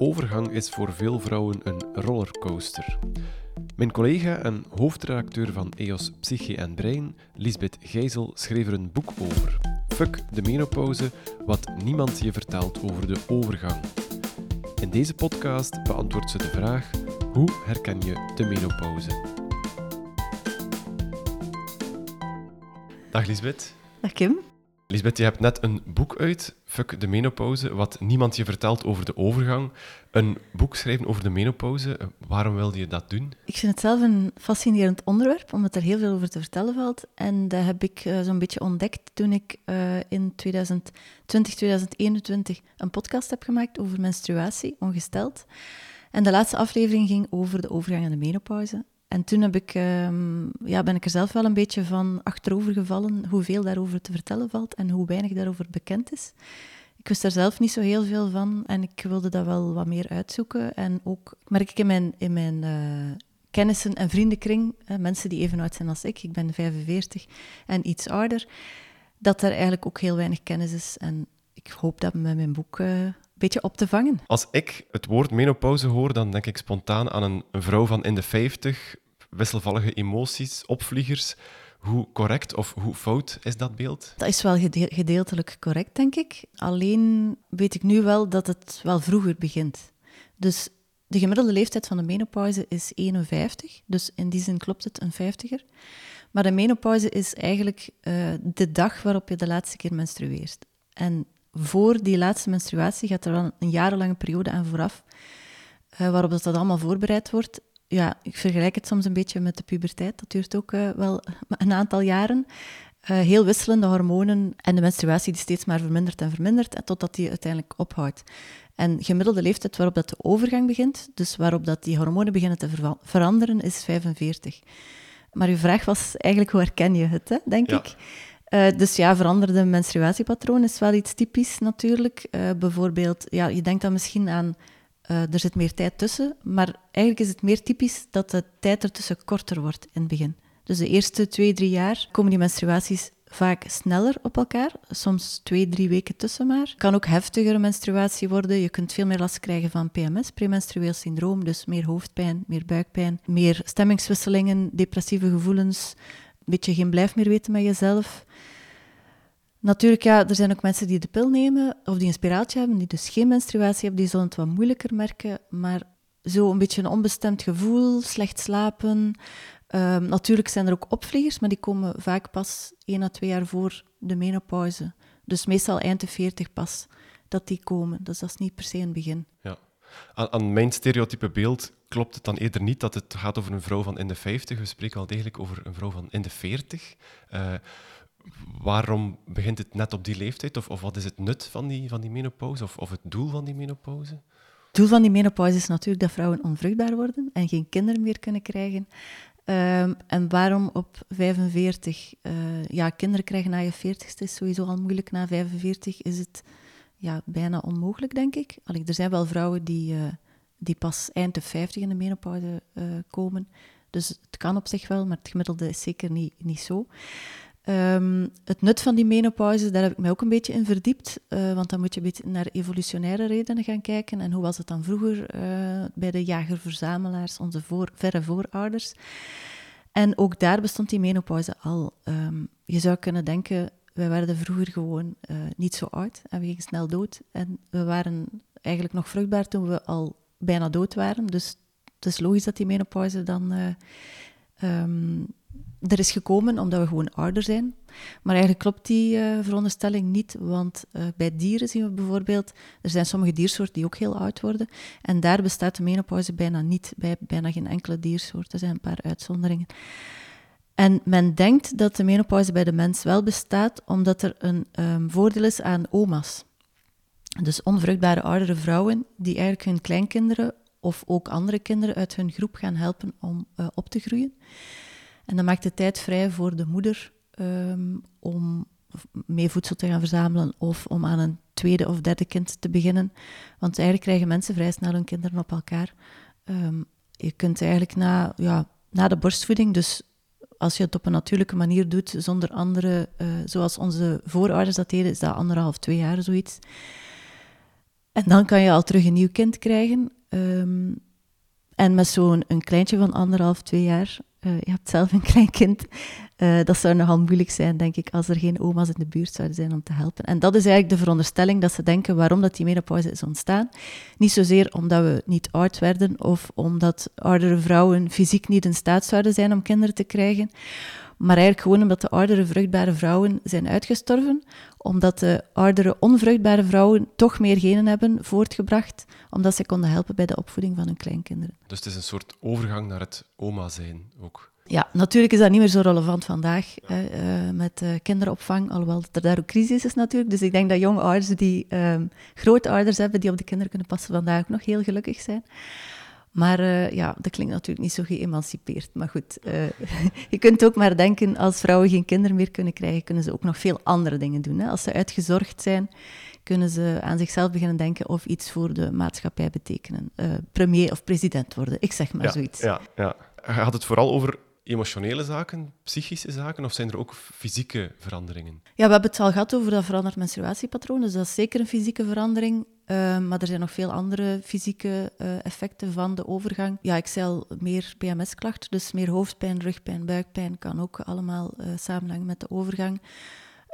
Overgang is voor veel vrouwen een rollercoaster. Mijn collega en hoofdredacteur van EOS Psyche en Brein, Lisbeth Gijzel, schreef er een boek over. Fuck de menopauze, wat niemand je vertelt over de overgang. In deze podcast beantwoordt ze de vraag: hoe herken je de menopauze? Dag Lisbeth. Dag Kim. Lisbeth, je hebt net een boek uit, Fuck de menopauze, wat niemand je vertelt over de overgang. Een boek schrijven over de menopauze, waarom wilde je dat doen? Ik vind het zelf een fascinerend onderwerp, omdat er heel veel over te vertellen valt. En dat heb ik uh, zo'n beetje ontdekt toen ik uh, in 2020, 2021 een podcast heb gemaakt over menstruatie, ongesteld. En de laatste aflevering ging over de overgang en de menopauze. En toen heb ik, um, ja, ben ik er zelf wel een beetje van achterover gevallen hoeveel daarover te vertellen valt en hoe weinig daarover bekend is. Ik wist daar zelf niet zo heel veel van en ik wilde dat wel wat meer uitzoeken. En ook merk ik in mijn, in mijn uh, kennissen- en vriendenkring, mensen die even oud zijn als ik, ik ben 45 en iets ouder, dat er eigenlijk ook heel weinig kennis is. En ik hoop dat met mijn boek een beetje op te vangen. Als ik het woord menopauze hoor, dan denk ik spontaan aan een, een vrouw van in de 50, wisselvallige emoties, opvliegers. Hoe correct of hoe fout is dat beeld? Dat is wel gedeeltelijk correct, denk ik. Alleen weet ik nu wel dat het wel vroeger begint. Dus de gemiddelde leeftijd van de menopauze is 51. Dus in die zin klopt het, een 50er. Maar de menopauze is eigenlijk uh, de dag waarop je de laatste keer menstrueert. En voor die laatste menstruatie gaat er wel een jarenlange periode aan vooraf, uh, waarop dat, dat allemaal voorbereid wordt. Ja, ik vergelijk het soms een beetje met de puberteit. Dat duurt ook uh, wel een aantal jaren. Uh, heel wisselende hormonen en de menstruatie die steeds maar vermindert en vermindert, en totdat die uiteindelijk ophoudt. En gemiddelde leeftijd waarop dat de overgang begint, dus waarop dat die hormonen beginnen te ver veranderen, is 45. Maar uw vraag was eigenlijk, hoe herken je het, hè, denk Ja. ik? Uh, dus ja, veranderde menstruatiepatroon is wel iets typisch natuurlijk. Uh, bijvoorbeeld, ja, je denkt dan misschien aan, uh, er zit meer tijd tussen, maar eigenlijk is het meer typisch dat de tijd ertussen korter wordt in het begin. Dus de eerste twee, drie jaar komen die menstruaties vaak sneller op elkaar, soms twee, drie weken tussen maar. kan ook heftigere menstruatie worden. Je kunt veel meer last krijgen van PMS, premenstrueel syndroom, dus meer hoofdpijn, meer buikpijn, meer stemmingswisselingen, depressieve gevoelens, beetje geen blijf meer weten met jezelf. Natuurlijk, ja, er zijn ook mensen die de pil nemen of die een spiraaltje hebben, die dus geen menstruatie hebben, die zullen het wat moeilijker merken. Maar zo een beetje een onbestemd gevoel, slecht slapen. Um, natuurlijk zijn er ook opvliegers, maar die komen vaak pas één à twee jaar voor de menopauze. Dus meestal eind de 40 pas dat die komen. Dus dat is niet per se het begin. Ja. Aan, aan, mijn stereotype beeld klopt het dan eerder niet dat het gaat over een vrouw van in de 50. We spreken wel degelijk over een vrouw van in de 40. Uh, waarom begint het net op die leeftijd? Of, of wat is het nut van die, van die menopauze? Of, of het doel van die menopauze? Het doel van die menopauze is natuurlijk dat vrouwen onvruchtbaar worden en geen kinderen meer kunnen krijgen. Um, en waarom op 45? Uh, ja, kinderen krijgen na je 40ste is sowieso al moeilijk. Na 45 is het ja, bijna onmogelijk, denk ik. Allee, er zijn wel vrouwen die, uh, die pas eind de 50 in de menopauze uh, komen. Dus het kan op zich wel, maar het gemiddelde is zeker niet, niet zo. Um, het nut van die menopauze, daar heb ik mij ook een beetje in verdiept. Uh, want dan moet je een beetje naar evolutionaire redenen gaan kijken. En hoe was het dan vroeger uh, bij de jager-verzamelaars, onze voor, verre voorouders. En ook daar bestond die menopauze al. Um, je zou kunnen denken, wij werden vroeger gewoon niet zo oud en we gingen snel dood. En we waren eigenlijk nog vruchtbaar toen we al bijna dood waren. Dus het is logisch dat die menopauze dan um, er is gekomen omdat we gewoon ouder zijn. Maar eigenlijk klopt die uh, veronderstelling niet, want uh, bij dieren zien we bijvoorbeeld, er zijn sommige diersoorten die ook heel oud worden, en daar bestaat de menopauze bijna niet, bij bijna geen enkele diersoort. Er zijn een paar uitzonderingen. En men denkt dat de menopauze bij de mens wel bestaat, omdat er een um, voordeel is aan oma's. Dus onvruchtbare oudere vrouwen die eigenlijk hun kleinkinderen of ook andere kinderen uit hun groep gaan helpen om uh, op te groeien. En dat maakt de tijd vrij voor de moeder um, om mee voedsel te gaan verzamelen of om aan een tweede of derde kind te beginnen. Want eigenlijk krijgen mensen vrij snel hun kinderen op elkaar. Um, je kunt eigenlijk na, ja, na de borstvoeding, dus als je het op een natuurlijke manier doet, zonder andere, uh, zoals onze voorouders dat deden, is dat anderhalf, twee jaar zoiets. En dan kan je al terug een nieuw kind krijgen. Ehm, en met zo'n een kleintje van anderhalf, twee jaar, uh, je hebt zelf een klein kind, uh, dat zou nogal moeilijk zijn, denk ik, als er geen oma's in de buurt zouden zijn om te helpen. En dat is eigenlijk de veronderstelling dat ze denken waarom dat die menopauze is ontstaan. Niet zozeer omdat we niet oud werden of omdat oudere vrouwen fysiek niet in staat zouden zijn om kinderen te krijgen, maar eigenlijk gewoon omdat de oudere vruchtbare vrouwen zijn uitgestorven, omdat de oudere onvruchtbare vrouwen toch meer genen hebben voortgebracht, omdat ze konden helpen bij de opvoeding van hun kleinkinderen. Dus het is een soort overgang naar het oma zijn ook. Ja, natuurlijk is dat niet meer zo relevant vandaag uh, met uh, kinderopvang, alhoewel er daar ook crisis is natuurlijk. Dus ik denk dat jonge ouders die uh, grootouders hebben die op de kinderen kunnen passen vandaag ook nog heel gelukkig zijn. Maar uh, ja, dat klinkt natuurlijk niet zo geëmancipeerd. Maar goed, uh, je kunt ook maar denken, als vrouwen geen kinderen meer kunnen krijgen, kunnen ze ook nog veel andere dingen doen. Hè? Als ze uitgezorgd zijn, kunnen ze aan zichzelf beginnen denken of iets voor de maatschappij betekenen. Uh, premier of president worden, ik zeg maar zoiets. Ja, ja. Gaat het vooral over emotionele zaken, psychische zaken, of zijn er ook fysieke veranderingen? Ja, we hebben het al gehad over dat veranderd menstruatiepatroon, dus dat is zeker een fysieke verandering. Uh, maar er zijn nog veel andere fysieke uh, effecten van de overgang. Ja, ik zei meer PMS-klachten, dus meer hoofdpijn, rugpijn, buikpijn kan ook allemaal uh, samenhangen met de overgang.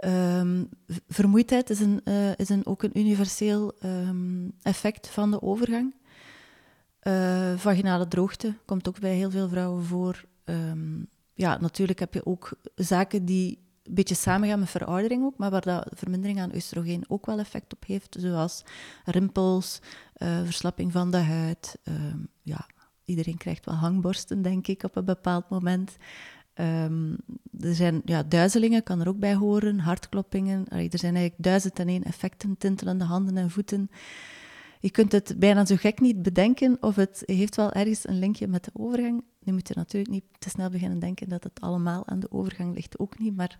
Um, vermoeidheid is, een, is een, ook een universeel um, effect van de overgang. vaginale droogte komt ook bij heel veel vrouwen voor. Um, ja, natuurlijk heb je ook zaken die een beetje samengaan met veroudering ook, maar waar dat vermindering aan oestrogeen ook wel effect op heeft, zoals rimpels, uh, verslapping van de huid. Uh, ja, iedereen krijgt wel hangborsten, denk ik, op een bepaald moment. Um, er zijn ja, duizelingen, kan er ook bij horen, hartkloppingen. er zijn eigenlijk duizend en één effecten, tintelende handen en voeten je kunt het bijna zo gek niet bedenken of het heeft wel ergens een linkje met de overgang. Nu moet je natuurlijk niet te snel beginnen denken dat het allemaal aan de overgang ligt, ook niet. Maar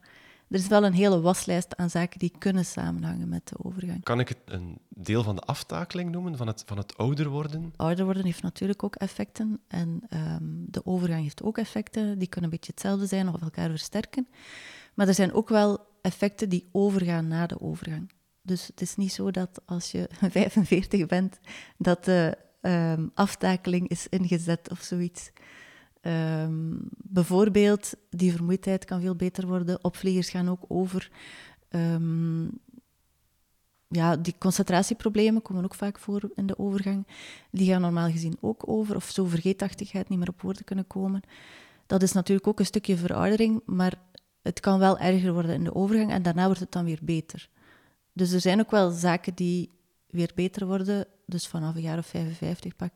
er is wel een hele waslijst aan zaken die kunnen samenhangen met de overgang. Kan ik het een deel van de aftakeling noemen, van het, van het ouder worden? Ouder worden heeft natuurlijk ook effecten. En um, de overgang heeft ook effecten. Die kunnen een beetje hetzelfde zijn of elkaar versterken. Maar er zijn ook wel effecten die overgaan na de overgang. Dus het is niet zo dat als je 45 bent, dat de um, aftakeling is ingezet of zoiets. Um, bijvoorbeeld, die vermoeidheid kan veel beter worden. Opvliegers gaan ook over. Um, ja, die concentratieproblemen komen ook vaak voor in de overgang. Die gaan normaal gezien ook over. Of zo vergeetachtigheid niet meer op woorden kunnen komen. Dat is natuurlijk ook een stukje veroudering, maar het kan wel erger worden in de overgang en daarna wordt het dan weer beter. Dus er zijn ook wel zaken die weer beter worden, dus vanaf een jaar of 55 pak.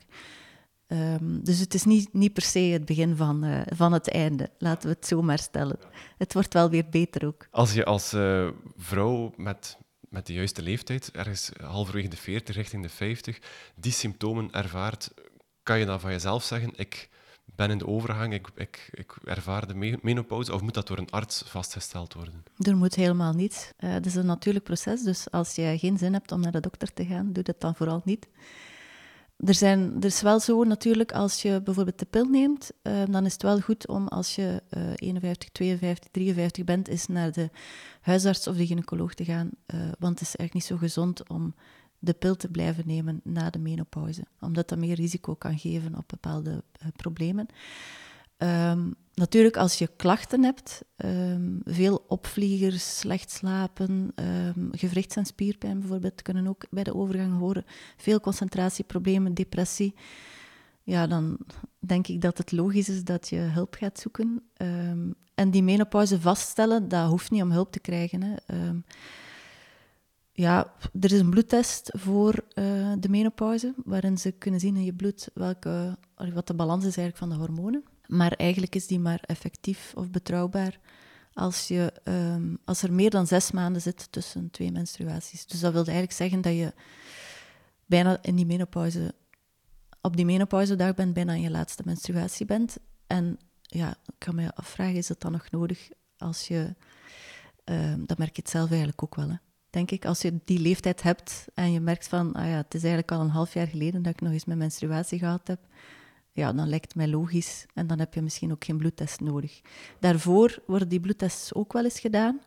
Um, dus het is niet, niet per se het begin van, uh, van het einde, laten we het zo maar stellen. Het wordt wel weer beter ook. Als je als uh, vrouw met, met de juiste leeftijd, ergens halverwege de 40, richting de 50, die symptomen ervaart, kan je dan van jezelf zeggen, ik ben in de overgang, ik, ik, ik ervaar de menopauze, of moet dat door een arts vastgesteld worden? Er moet helemaal niet. Uh, het is een natuurlijk proces, dus als je geen zin hebt om naar de dokter te gaan, doe dat dan vooral niet. Er, zijn, er is wel zo natuurlijk, als je bijvoorbeeld de pil neemt, uh, dan is het wel goed om als je uh, 51, 52, 53 bent, is naar de huisarts of de gynaecoloog te gaan. Uh, want het is eigenlijk niet zo gezond om de pil te blijven nemen na de menopauze, omdat dat meer risico kan geven op bepaalde uh, problemen. Um, natuurlijk, als je klachten hebt, um, veel opvliegers, slecht slapen, um, gewrichts- en spierpijn bijvoorbeeld, kunnen ook bij de overgang horen. Veel concentratieproblemen, depressie. Ja, dan denk ik dat het logisch is dat je hulp gaat zoeken. en die menopauze vaststellen, dat hoeft niet om hulp te krijgen. Hè ja, er is een bloedtest voor uh, de menopauze, waarin ze kunnen zien in je bloed welke, wat de balans is eigenlijk van de hormonen. Maar eigenlijk is die maar effectief of betrouwbaar als, je, um, als er meer dan zes maanden zit tussen twee menstruaties. Dus dat wil eigenlijk zeggen dat je bijna in die menopauze, op die menopauzedag bent, bijna in je laatste menstruatie bent. En ja, ik kan me afvragen, is dat dan nog nodig als je... Um, dat merk je zelf eigenlijk ook wel, hè denk ik, als je die leeftijd hebt en je merkt van, ah ja, het is eigenlijk al een half jaar geleden dat ik nog eens mijn menstruatie gehad heb, ja, dan lijkt het mij logisch en dan heb je misschien ook geen bloedtest nodig. Daarvoor worden die bloedtests ook wel eens gedaan,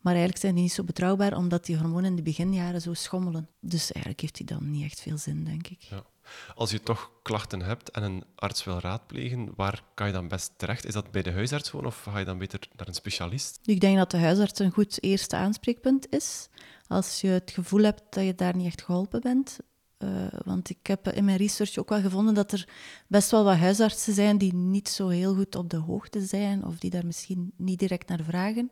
Maar eigenlijk zijn die niet zo betrouwbaar, omdat die hormonen in de beginjaren zo schommelen. Dus eigenlijk heeft die dan niet echt veel zin, denk ik. Ja. Als je toch klachten hebt en een arts wil raadplegen, waar kan je dan best terecht? Is dat bij de huisarts gewoon of ga je dan beter naar een specialist? Ik denk dat de huisarts een goed eerste aanspreekpunt is. Als je het gevoel hebt dat je daar niet echt geholpen bent. Uh, want ik heb in mijn research ook wel gevonden dat er best wel wat huisartsen zijn die niet zo heel goed op de hoogte zijn of die daar misschien niet direct naar vragen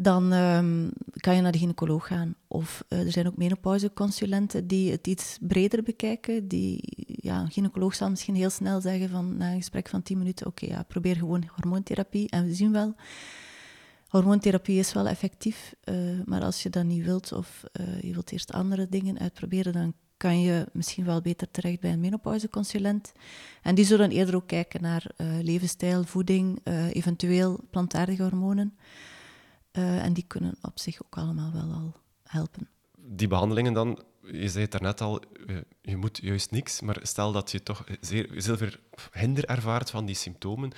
dan um, kan je naar de gynaecoloog gaan. Of uh, er zijn ook menopauzeconsulenten die het iets breder bekijken. Die, ja, een gynaecoloog zal misschien heel snel zeggen van na een gesprek van 10 minuten, oké, ja, probeer gewoon hormoontherapie. En we zien wel, hormoontherapie is wel effectief, uh, maar als je dat niet wilt of uh, je wilt eerst andere dingen uitproberen, dan kan je misschien wel beter terecht bij een menopauzeconsulent. En die zullen eerder ook kijken naar levensstijl, voeding, eventueel plantaardige hormonen. Eh, en die kunnen op zich ook allemaal wel al helpen. Die behandelingen dan, je zei het daarnet al, eh, je moet juist niks, maar stel dat je toch zeer, veel hinder ervaart van die symptomen,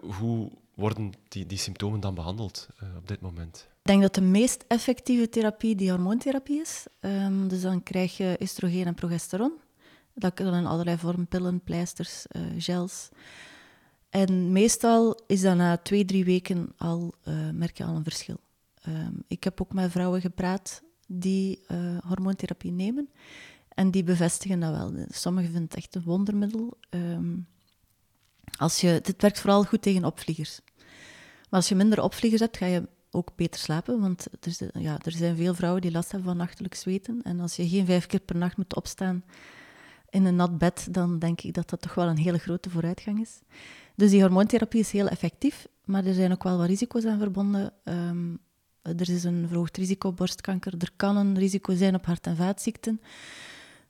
hoe worden die, die symptomen dan behandeld op dit moment? Ik denk dat de meest effectieve therapie die hormoontherapie is. Um, dus dan krijg je oestrogeen en progesteron. Dat kunnen in allerlei vormen, pillen, pleisters, gels. En meestal is dat na twee, drie weken al, uh, merk je al een verschil. Um, ik heb ook met vrouwen gepraat die hormoontherapie nemen. En die bevestigen dat wel. Sommigen vinden het echt een wondermiddel. Um, als je, het werkt vooral goed tegen opvliegers. Maar als je minder opvliegers hebt, ga je ook beter slapen. Want er, ja, er zijn veel vrouwen die last hebben van nachtelijk zweten. En als je geen vijf keer per nacht moet opstaan in een nat bed, dan denk ik dat dat toch wel een hele grote vooruitgang is. Dus die hormoontherapie is heel effectief, maar er zijn ook wel wat risico's aan verbonden. Um, er is een verhoogd risico borstkanker, er kan een risico zijn op hart- en vaatziekten.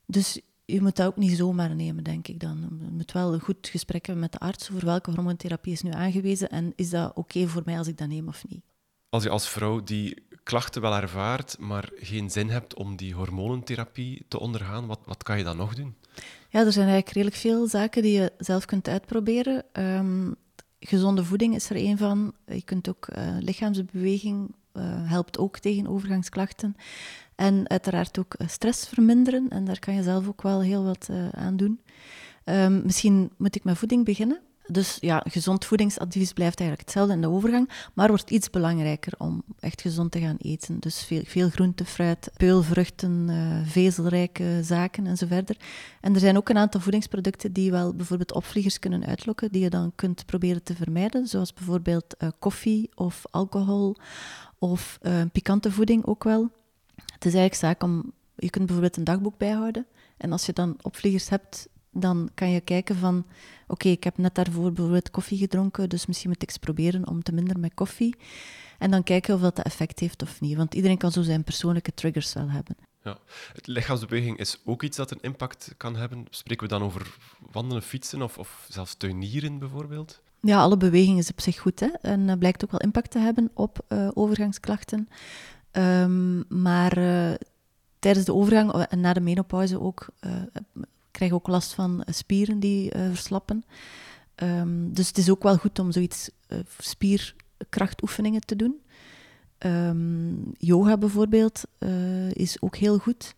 Dus je moet dat ook niet zomaar nemen, denk ik dan. Je moet wel een goed gesprek hebben met de arts over welke hormoontherapie is nu aangewezen en is dat oké voor mij als ik dat neem of niet. Als je als vrouw die klachten wel ervaart, maar geen zin hebt om die hormonentherapie te ondergaan, wat, wat kan je dan nog doen? Ja, er zijn eigenlijk redelijk veel zaken die je zelf kunt uitproberen. Um, gezonde voeding is er een van. Je kunt ook uh, lichaamsbeweging helpt ook tegen overgangsklachten. En uiteraard ook eh, stress verminderen. En daar kan je zelf ook wel heel wat uh, aan doen. Um, misschien moet ik met voeding beginnen. Dus ja, gezond voedingsadvies blijft eigenlijk hetzelfde in de overgang, maar wordt iets belangrijker om echt gezond te gaan eten. Dus veel, veel groente, fruit, peulvruchten, vezelrijke zaken en zo verder. En er zijn ook een aantal voedingsproducten die wel bijvoorbeeld opvliegers kunnen uitlokken, die je dan kunt proberen te vermijden, zoals bijvoorbeeld koffie of alcohol of uh, pikante voeding ook wel. Het is eigenlijk zaak om, je kunt bijvoorbeeld een dagboek bijhouden. En als je dan opvliegers hebt, dan kan je kijken van, oké, ik heb net daarvoor bijvoorbeeld koffie gedronken, dus misschien moet ik eens proberen om te minderen met koffie. En dan kijken of dat effect heeft of niet. Want iedereen kan zo zijn persoonlijke triggers wel hebben. Ja. Het lichaamsbeweging is ook iets dat een impact kan hebben. Spreken we dan over wandelen, fietsen of, of zelfs tuinieren bijvoorbeeld? Ja, alle beweging is op zich goed. Hè? En uh, blijkt ook wel impact te hebben op uh, overgangsklachten. Um, maar uh, tijdens de overgang en na de menopauze ook krijg ook last van eh, spieren die verslappen. Um, dus het is ook wel goed om zoiets spierkrachtoefeningen te doen. Um, yoga bijvoorbeeld is ook heel goed.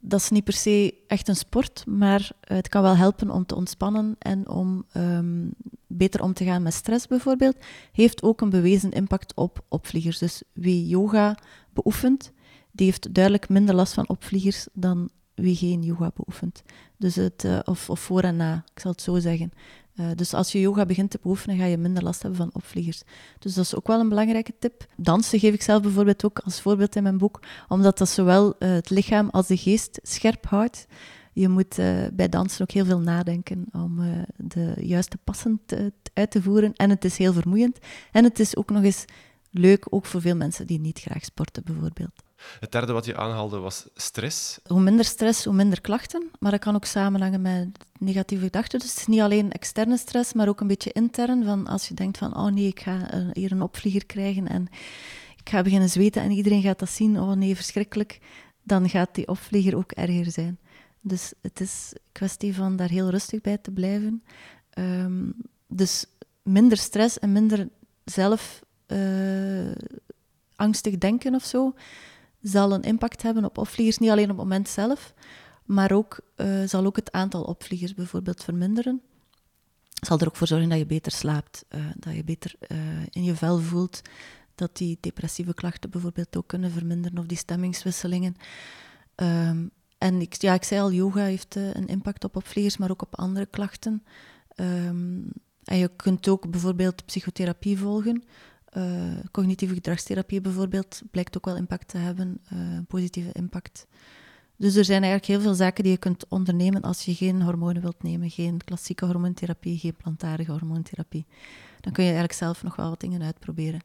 Dat is niet per se echt een sport, maar het kan wel helpen om te ontspannen en om um, beter om te gaan met stress bijvoorbeeld. Heeft ook een bewezen impact op opvliegers. Dus wie yoga beoefent, die heeft duidelijk minder last van opvliegers dan wie geen yoga beoefent. Dus het, uh, of, of voor en na, ik zal het zo zeggen. Uh, dus als je yoga begint te beoefenen, ga je minder last hebben van opvliegers. Dus dat is ook wel een belangrijke tip. Dansen geef ik zelf bijvoorbeeld ook als voorbeeld in mijn boek, omdat dat zowel uh, het lichaam als de geest scherp houdt. Je moet bij dansen ook heel veel nadenken om de juiste passen uit te voeren. En het is heel vermoeiend. En het is ook nog eens leuk, ook voor veel mensen die niet graag sporten bijvoorbeeld. Het derde wat je aanhaalde was stress. Hoe minder stress, hoe minder klachten. Maar dat kan ook samenhangen met negatieve gedachten. Dus het is niet alleen externe stress, maar ook een beetje intern. Van als je denkt van, oh nee, ik ga eh, hier een opvlieger krijgen en ik ga beginnen zweten en iedereen gaat dat zien. Oh nee, verschrikkelijk. Dan gaat die opvlieger ook erger zijn. Dus het is kwestie van daar heel rustig bij te blijven. Um, dus minder stress en minder zelf eh, angstig denken of zo, zal een impact hebben op opvliegers. Niet alleen op het moment zelf, maar ook, uh, zal ook het aantal opvliegers bijvoorbeeld verminderen. Zal er ook voor zorgen dat je beter slaapt, uh, dat je beter in je vel voelt, dat die depressieve klachten bijvoorbeeld ook kunnen verminderen of die stemmingswisselingen. Ehm, en ik, ja, ik zei al, yoga heeft een impact op opvliegers, maar ook op andere klachten. Um, en je kunt ook bijvoorbeeld psychotherapie volgen. Uh, cognitieve gedragstherapie bijvoorbeeld blijkt ook wel impact te hebben, uh, positieve impact. Dus er zijn eigenlijk heel veel zaken die je kunt ondernemen als je geen hormonen wilt nemen, geen klassieke hormoontherapie, geen plantaardige hormoontherapie. Dan kun je eigenlijk zelf nog wel wat dingen uitproberen.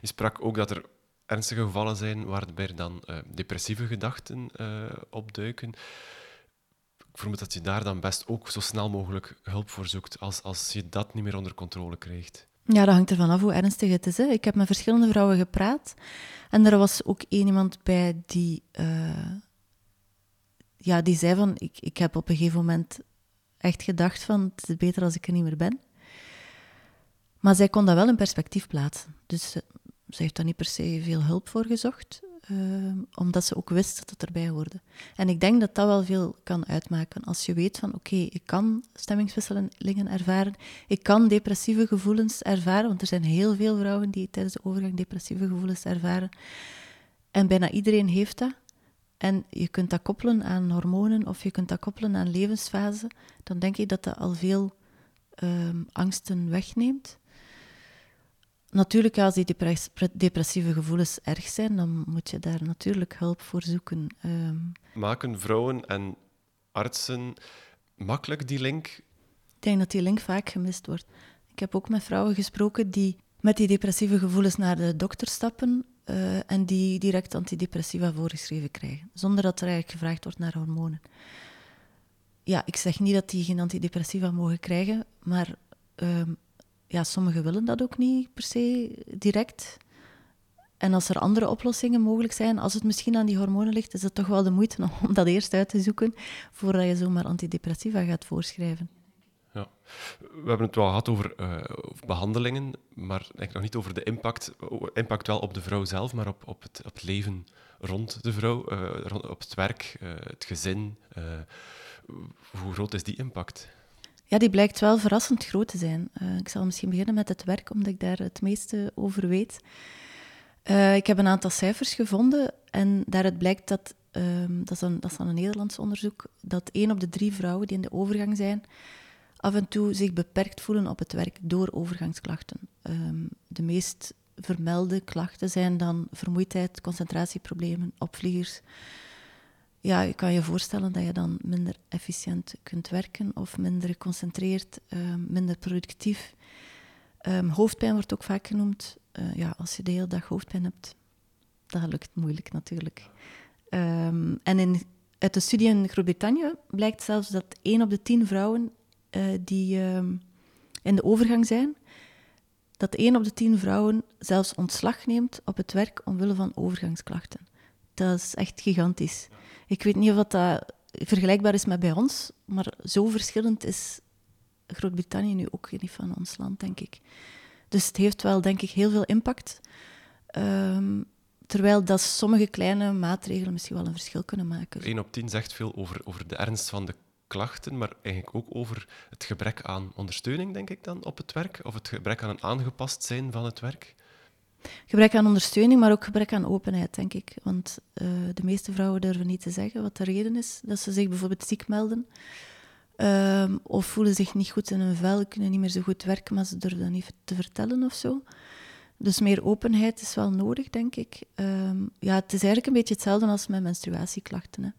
Je sprak ook dat er ernstige gevallen zijn waarbij dan uh, depressieve gedachten opduiken ik vermoed dat je daar dan best ook zo snel mogelijk hulp voor zoekt als, als je dat niet meer onder controle krijgt. Ja, dat hangt ervan af hoe ernstig het is. Hè. Ik heb met verschillende vrouwen gepraat en er was ook één iemand bij die, uh, ja, die zei van, ik, ik heb op een gegeven moment echt gedacht van, het is beter als ik er niet meer ben. Maar zij kon dat wel in perspectief plaatsen. Dus ze heeft daar niet per se veel hulp voor gezocht. Ehm, omdat ze ook wist dat het erbij hoorde. En ik denk dat dat wel veel kan uitmaken. Als je weet van oké, ik kan stemmingswisselingen ervaren, ik kan depressieve gevoelens ervaren, want er zijn heel veel vrouwen die tijdens de overgang depressieve gevoelens ervaren. En bijna iedereen heeft dat. En je kunt dat koppelen aan hormonen of je kunt dat koppelen aan levensfase. Dan denk ik dat dat al veel ehm, angsten wegneemt. Natuurlijk, als die depressieve gevoelens erg zijn, dan moet je daar natuurlijk hulp voor zoeken. Ehm. Maken vrouwen en artsen makkelijk die link? Ik denk dat die link vaak gemist wordt. Ik heb ook met vrouwen gesproken die met die depressieve gevoelens naar de dokter stappen uh, en die direct antidepressiva voorgeschreven krijgen, zonder dat er eigenlijk gevraagd wordt naar hormonen. Ja, ik zeg niet dat die geen antidepressiva mogen krijgen, maar ehm, ja, sommigen willen dat ook niet per se direct. En als er andere oplossingen mogelijk zijn, als het misschien aan die hormonen ligt, is het toch wel de moeite om dat eerst uit te zoeken voordat je zomaar antidepressiva gaat voorschrijven. Ja. We hebben het wel gehad over, uh, behandelingen, maar eigenlijk nog niet over de impact. Impact wel op de vrouw zelf, maar op, op, het, het leven rond de vrouw, uh, op het werk, uh, het gezin. hoe groot is die impact? Ja, die blijkt wel verrassend groot te zijn. Uh, ik zal misschien beginnen met het werk, omdat ik daar het meeste over weet. Uh, ik heb een aantal cijfers gevonden en daaruit blijkt dat, um, dat, is een, dat dan een Nederlands onderzoek, dat één op de drie vrouwen die in de overgang zijn, af en toe zich beperkt voelen op het werk door overgangsklachten. Um, de meest vermelde klachten zijn dan vermoeidheid, concentratieproblemen, opvliegers, ja, je kan je voorstellen dat je dan minder efficiënt kunt werken of minder geconcentreerd, uh, minder productief. Um, hoofdpijn wordt ook vaak genoemd. Uh, ja, als je de hele dag hoofdpijn hebt, dan lukt het moeilijk natuurlijk. Um, en in, uit de studie in Groot-Brittannië blijkt zelfs dat 1 op de 10 vrouwen uh, die in de overgang zijn, dat 1 op de 10 vrouwen zelfs ontslag neemt op het werk omwille van overgangsklachten. Dat is echt gigantisch. Ik weet niet of dat vergelijkbaar is met bij ons, maar zo verschillend is Groot-Brittannië nu ook niet van ons land, denk ik. Dus het heeft wel, denk ik, heel veel impact. Um, terwijl dat sommige kleine maatregelen misschien wel een verschil kunnen maken. 1 op 10 zegt veel over, over de ernst van de klachten, maar eigenlijk ook over het gebrek aan ondersteuning, denk ik dan, op het werk? Of het gebrek aan een aangepast zijn van het werk? Gebrek aan ondersteuning, maar ook gebrek aan openheid, denk ik. Want uh, de meeste vrouwen durven niet te zeggen wat de reden is dat ze zich bijvoorbeeld ziek melden. Um, of voelen zich niet goed in hun vel, kunnen niet meer zo goed werken, maar ze durven dat niet te vertellen of zo. Dus meer openheid is wel nodig, denk ik. Um, ja, het is eigenlijk een beetje hetzelfde als met menstruatieklachten. Hè.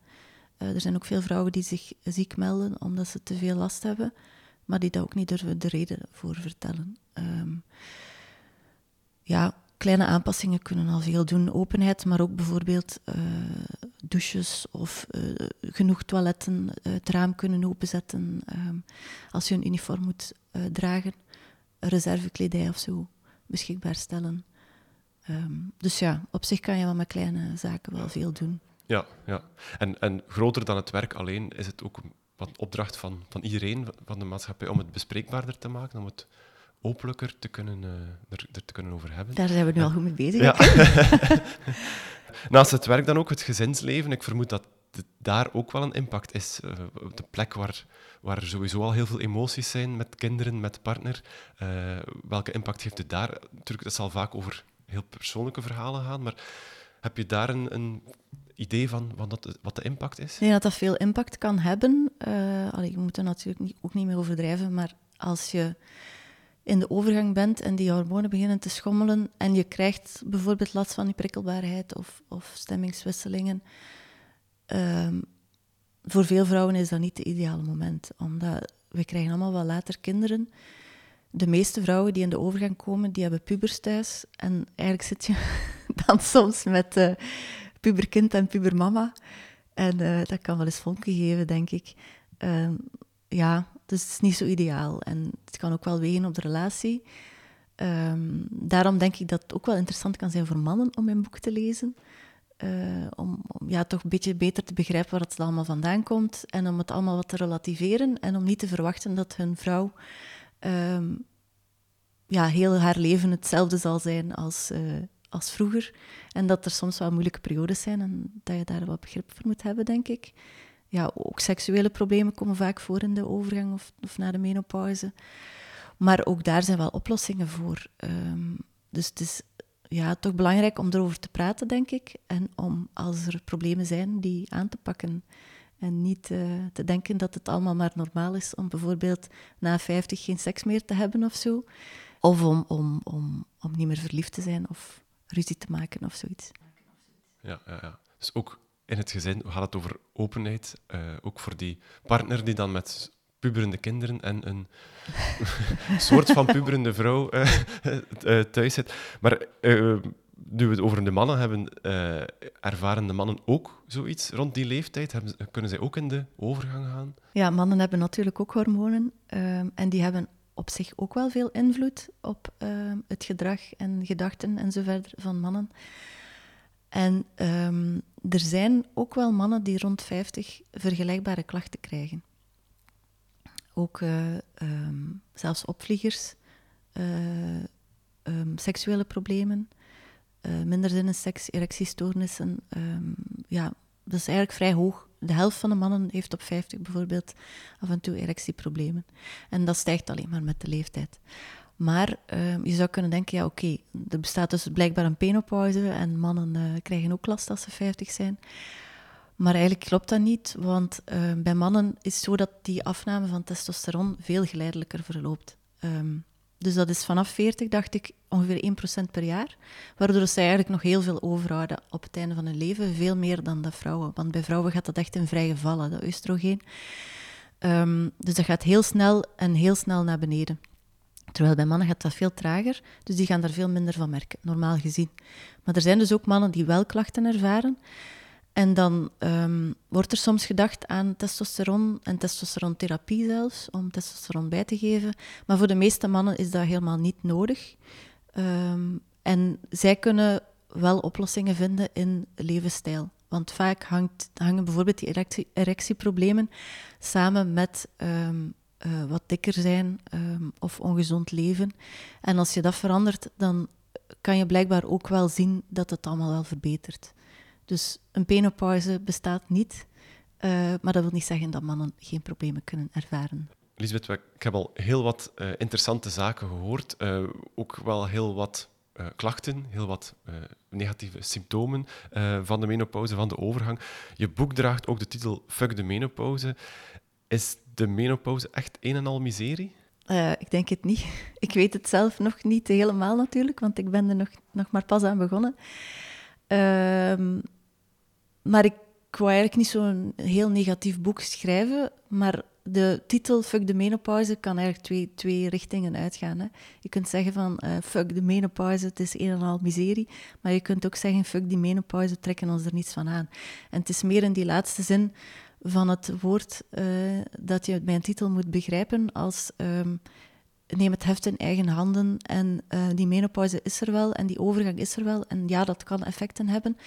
Uh, er zijn ook veel vrouwen die zich ziek melden omdat ze te veel last hebben, maar die dat ook niet durven de reden voor vertellen. Um, ja, kleine aanpassingen kunnen al veel doen. Openheid, maar ook bijvoorbeeld uh, douches of uh, genoeg toiletten, het raam kunnen openzetten um, als je een uniform moet dragen, reservekledij of zo beschikbaar stellen. Um, dus ja, op zich kan je wel met kleine zaken wel veel doen. Ja, ja. En, en groter dan het werk alleen is het ook een opdracht van, van iedereen, van de maatschappij, om het bespreekbaarder te maken, om het openlijker te kunnen, uh, er, er, te kunnen over hebben. Daar zijn we nu al goed mee bezig. Ja. Naast het werk dan ook het gezinsleven. Ik vermoed dat daar ook wel een impact is. Uh, op de plek waar, waar sowieso al heel veel emoties zijn met kinderen, met partner. Uh, welke impact heeft het daar? Natuurlijk, dat zal vaak over heel persoonlijke verhalen gaan, maar heb je daar een, een idee van wat, dat, wat de impact is? Nee, dat dat veel impact kan hebben. Uh, allee, je moet er natuurlijk niet, ook niet meer overdrijven, maar als je in de overgang bent en die hormonen beginnen te schommelen en je krijgt bijvoorbeeld last van die prikkelbaarheid of, of stemmingswisselingen, um, voor veel vrouwen is dat niet het ideale moment, omdat we krijgen allemaal wel later kinderen. De meeste vrouwen die in de overgang komen, die hebben pubers thuis. En eigenlijk zit je dan soms met uh, puberkind en pubermama. En uh, dat kan wel eens vonken geven, denk ik. Uh, ja, dus het is niet zo ideaal. En het kan ook wel wegen op de relatie. Um, daarom denk ik dat het ook wel interessant kan zijn voor mannen om mijn boek te lezen. Uh, om, om, ja, toch een beetje beter te begrijpen waar het allemaal vandaan komt. En om het allemaal wat te relativeren. En om niet te verwachten dat hun vrouw um, ja, heel haar leven hetzelfde zal zijn als, uh, als vroeger. En dat er soms wel moeilijke periodes zijn en dat je daar wat begrip voor moet hebben, denk ik ja, ook seksuele problemen komen vaak voor in de overgang of, of na de menopauze. Maar ook daar zijn wel oplossingen voor. Um, dus het is ja, toch belangrijk om erover te praten, denk ik. En om, als er problemen zijn, die aan te pakken. En niet uh, te denken dat het allemaal maar normaal is om bijvoorbeeld na 50 geen seks meer te hebben of zo. Of om, om, om, om niet meer verliefd te zijn of ruzie te maken of zoiets. Ja, ja, ja. Dus ook in het gezin gaat het over openheid. Uh, ook voor die partner die dan met puberende kinderen en een soort van puberende vrouw uh, uh, thuis zit. Maar nu we het over de mannen hebben, ervaren de mannen ook zoiets rond die leeftijd? Hebben, kunnen zij ook in de overgang gaan? Ja, mannen hebben natuurlijk ook hormonen. Ehm, en die hebben op zich ook wel veel invloed op ehm, het gedrag en gedachten en van mannen. En um, er zijn ook wel mannen die rond 50 vergelijkbare klachten krijgen. Ook uh, um, zelfs opvliegers, uh, um, seksuele problemen, uh, minder zin in seks, erectiestoornissen. ja, dat is eigenlijk vrij hoog. De helft van de mannen heeft op 50 bijvoorbeeld af en toe erectieproblemen. En dat stijgt alleen maar met de leeftijd. Maar uh, je zou kunnen denken, ja oké, er bestaat dus blijkbaar een penopauze en mannen uh, krijgen ook last als ze 50 zijn. Maar eigenlijk klopt dat niet, want uh, bij mannen is het zo dat die afname van testosteron veel geleidelijker verloopt. Um, dus dat is vanaf 40, dacht ik, ongeveer 1% per jaar. Waardoor ze eigenlijk nog heel veel overhouden op het einde van hun leven. Veel meer dan de vrouwen. Want bij vrouwen gaat dat echt in vrije vallen, dat oestrogeen. Dus dat gaat heel snel en heel snel naar beneden. Terwijl bij mannen gaat dat veel trager, dus die gaan daar veel minder van merken, normaal gezien. Maar er zijn dus ook mannen die wel klachten ervaren. En dan um, wordt er soms gedacht aan testosteron en testosterontherapie zelfs, om testosteron bij te geven. Maar voor de meeste mannen is dat helemaal niet nodig. Um, en zij kunnen wel oplossingen vinden in levensstijl. Want vaak hangt, hangen bijvoorbeeld die erectie, erectieproblemen samen met um, uh, wat dikker zijn um, of ongezond leven. En als je dat verandert, dan kan je blijkbaar ook wel zien dat het allemaal wel verbetert. Dus een penopauze bestaat niet, uh, maar dat wil niet zeggen dat mannen geen problemen kunnen ervaren. Lisbeth, ik heb al heel wat uh, interessante zaken gehoord. ook wel heel wat klachten, heel wat negatieve symptomen van de menopauze, van de overgang. Je boek draagt ook de titel Fuck de menopauze. Is de menopauze echt een en al miserie? Uh, ik denk het niet. Ik weet het zelf nog niet helemaal natuurlijk, want ik ben er nog, nog maar pas aan begonnen. Uh, maar ik wou eigenlijk niet zo'n heel negatief boek schrijven, maar de titel Fuck de menopauze kan eigenlijk twee, twee richtingen uitgaan. Hè. Je kunt zeggen van uh, fuck de menopauze, het is een en al miserie, maar je kunt ook zeggen fuck die menopauze, trekken ons er niets van aan. En het is meer in die laatste zin van het woord uh, dat je mijn titel moet begrijpen als um, neem het heft in eigen handen en uh, die menopauze is er wel en die overgang is er wel en ja, dat kan effecten hebben.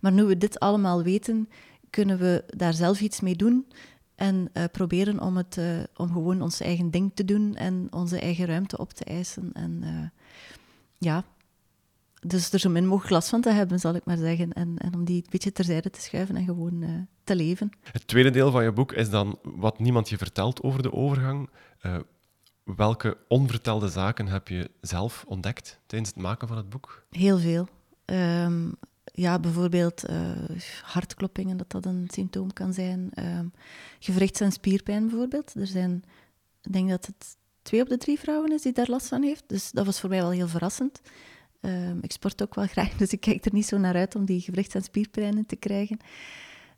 Maar nu we dit allemaal weten, kunnen we daar zelf iets mee doen En uh, proberen om, het, om gewoon ons eigen ding te doen en onze eigen ruimte op te eisen. En ja, dus er zo min mogelijk last van te hebben, zal ik maar zeggen. En, en om die een beetje terzijde te schuiven en gewoon te leven. Het tweede deel van je boek is dan wat niemand je vertelt over de overgang. welke onvertelde zaken heb je zelf ontdekt tijdens het maken van het boek? Heel veel. Um, ja, bijvoorbeeld uh, hartkloppingen, dat dat een symptoom kan zijn. Gewrichts- en spierpijn bijvoorbeeld. Er zijn, ik denk dat het twee op de drie vrouwen is die daar last van heeft. Dus dat was voor mij wel heel verrassend. Uh, ik sport ook wel graag, dus ik kijk er niet zo naar uit om die gewrichts- en spierpijnen te krijgen.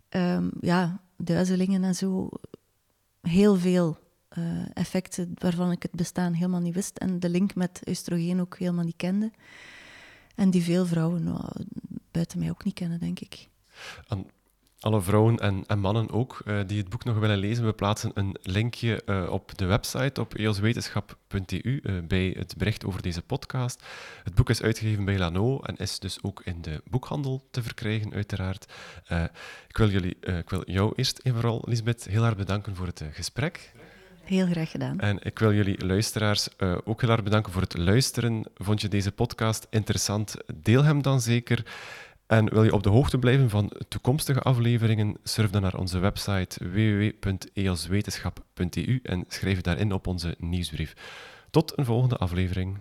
Ehm, ja, duizelingen en zo. Heel veel eh, effecten waarvan ik het bestaan helemaal niet wist. En de link met oestrogeen ook helemaal niet kende. En die veel vrouwen nou, buiten mij ook niet kennen, denk ik. Alle vrouwen en, en mannen ook uh, die het boek nog willen lezen, we plaatsen een linkje uh, op de website op eoswetenschap.eu uh, eh, bij het bericht over deze podcast. Het boek is uitgegeven bij Lano en is dus ook in de boekhandel te verkrijgen, uiteraard. ik, wil jullie, ik wil jou eerst en vooral, Lisbeth, heel erg bedanken voor het gesprek. Heel graag gedaan. En ik wil jullie luisteraars uh, ook heel erg bedanken voor het luisteren. Vond je deze podcast interessant? Deel hem dan zeker. En wil je op de hoogte blijven van toekomstige afleveringen? Surf dan naar onze website www.eoswetenschap.eu en schrijf daarin op onze nieuwsbrief. Tot een volgende aflevering.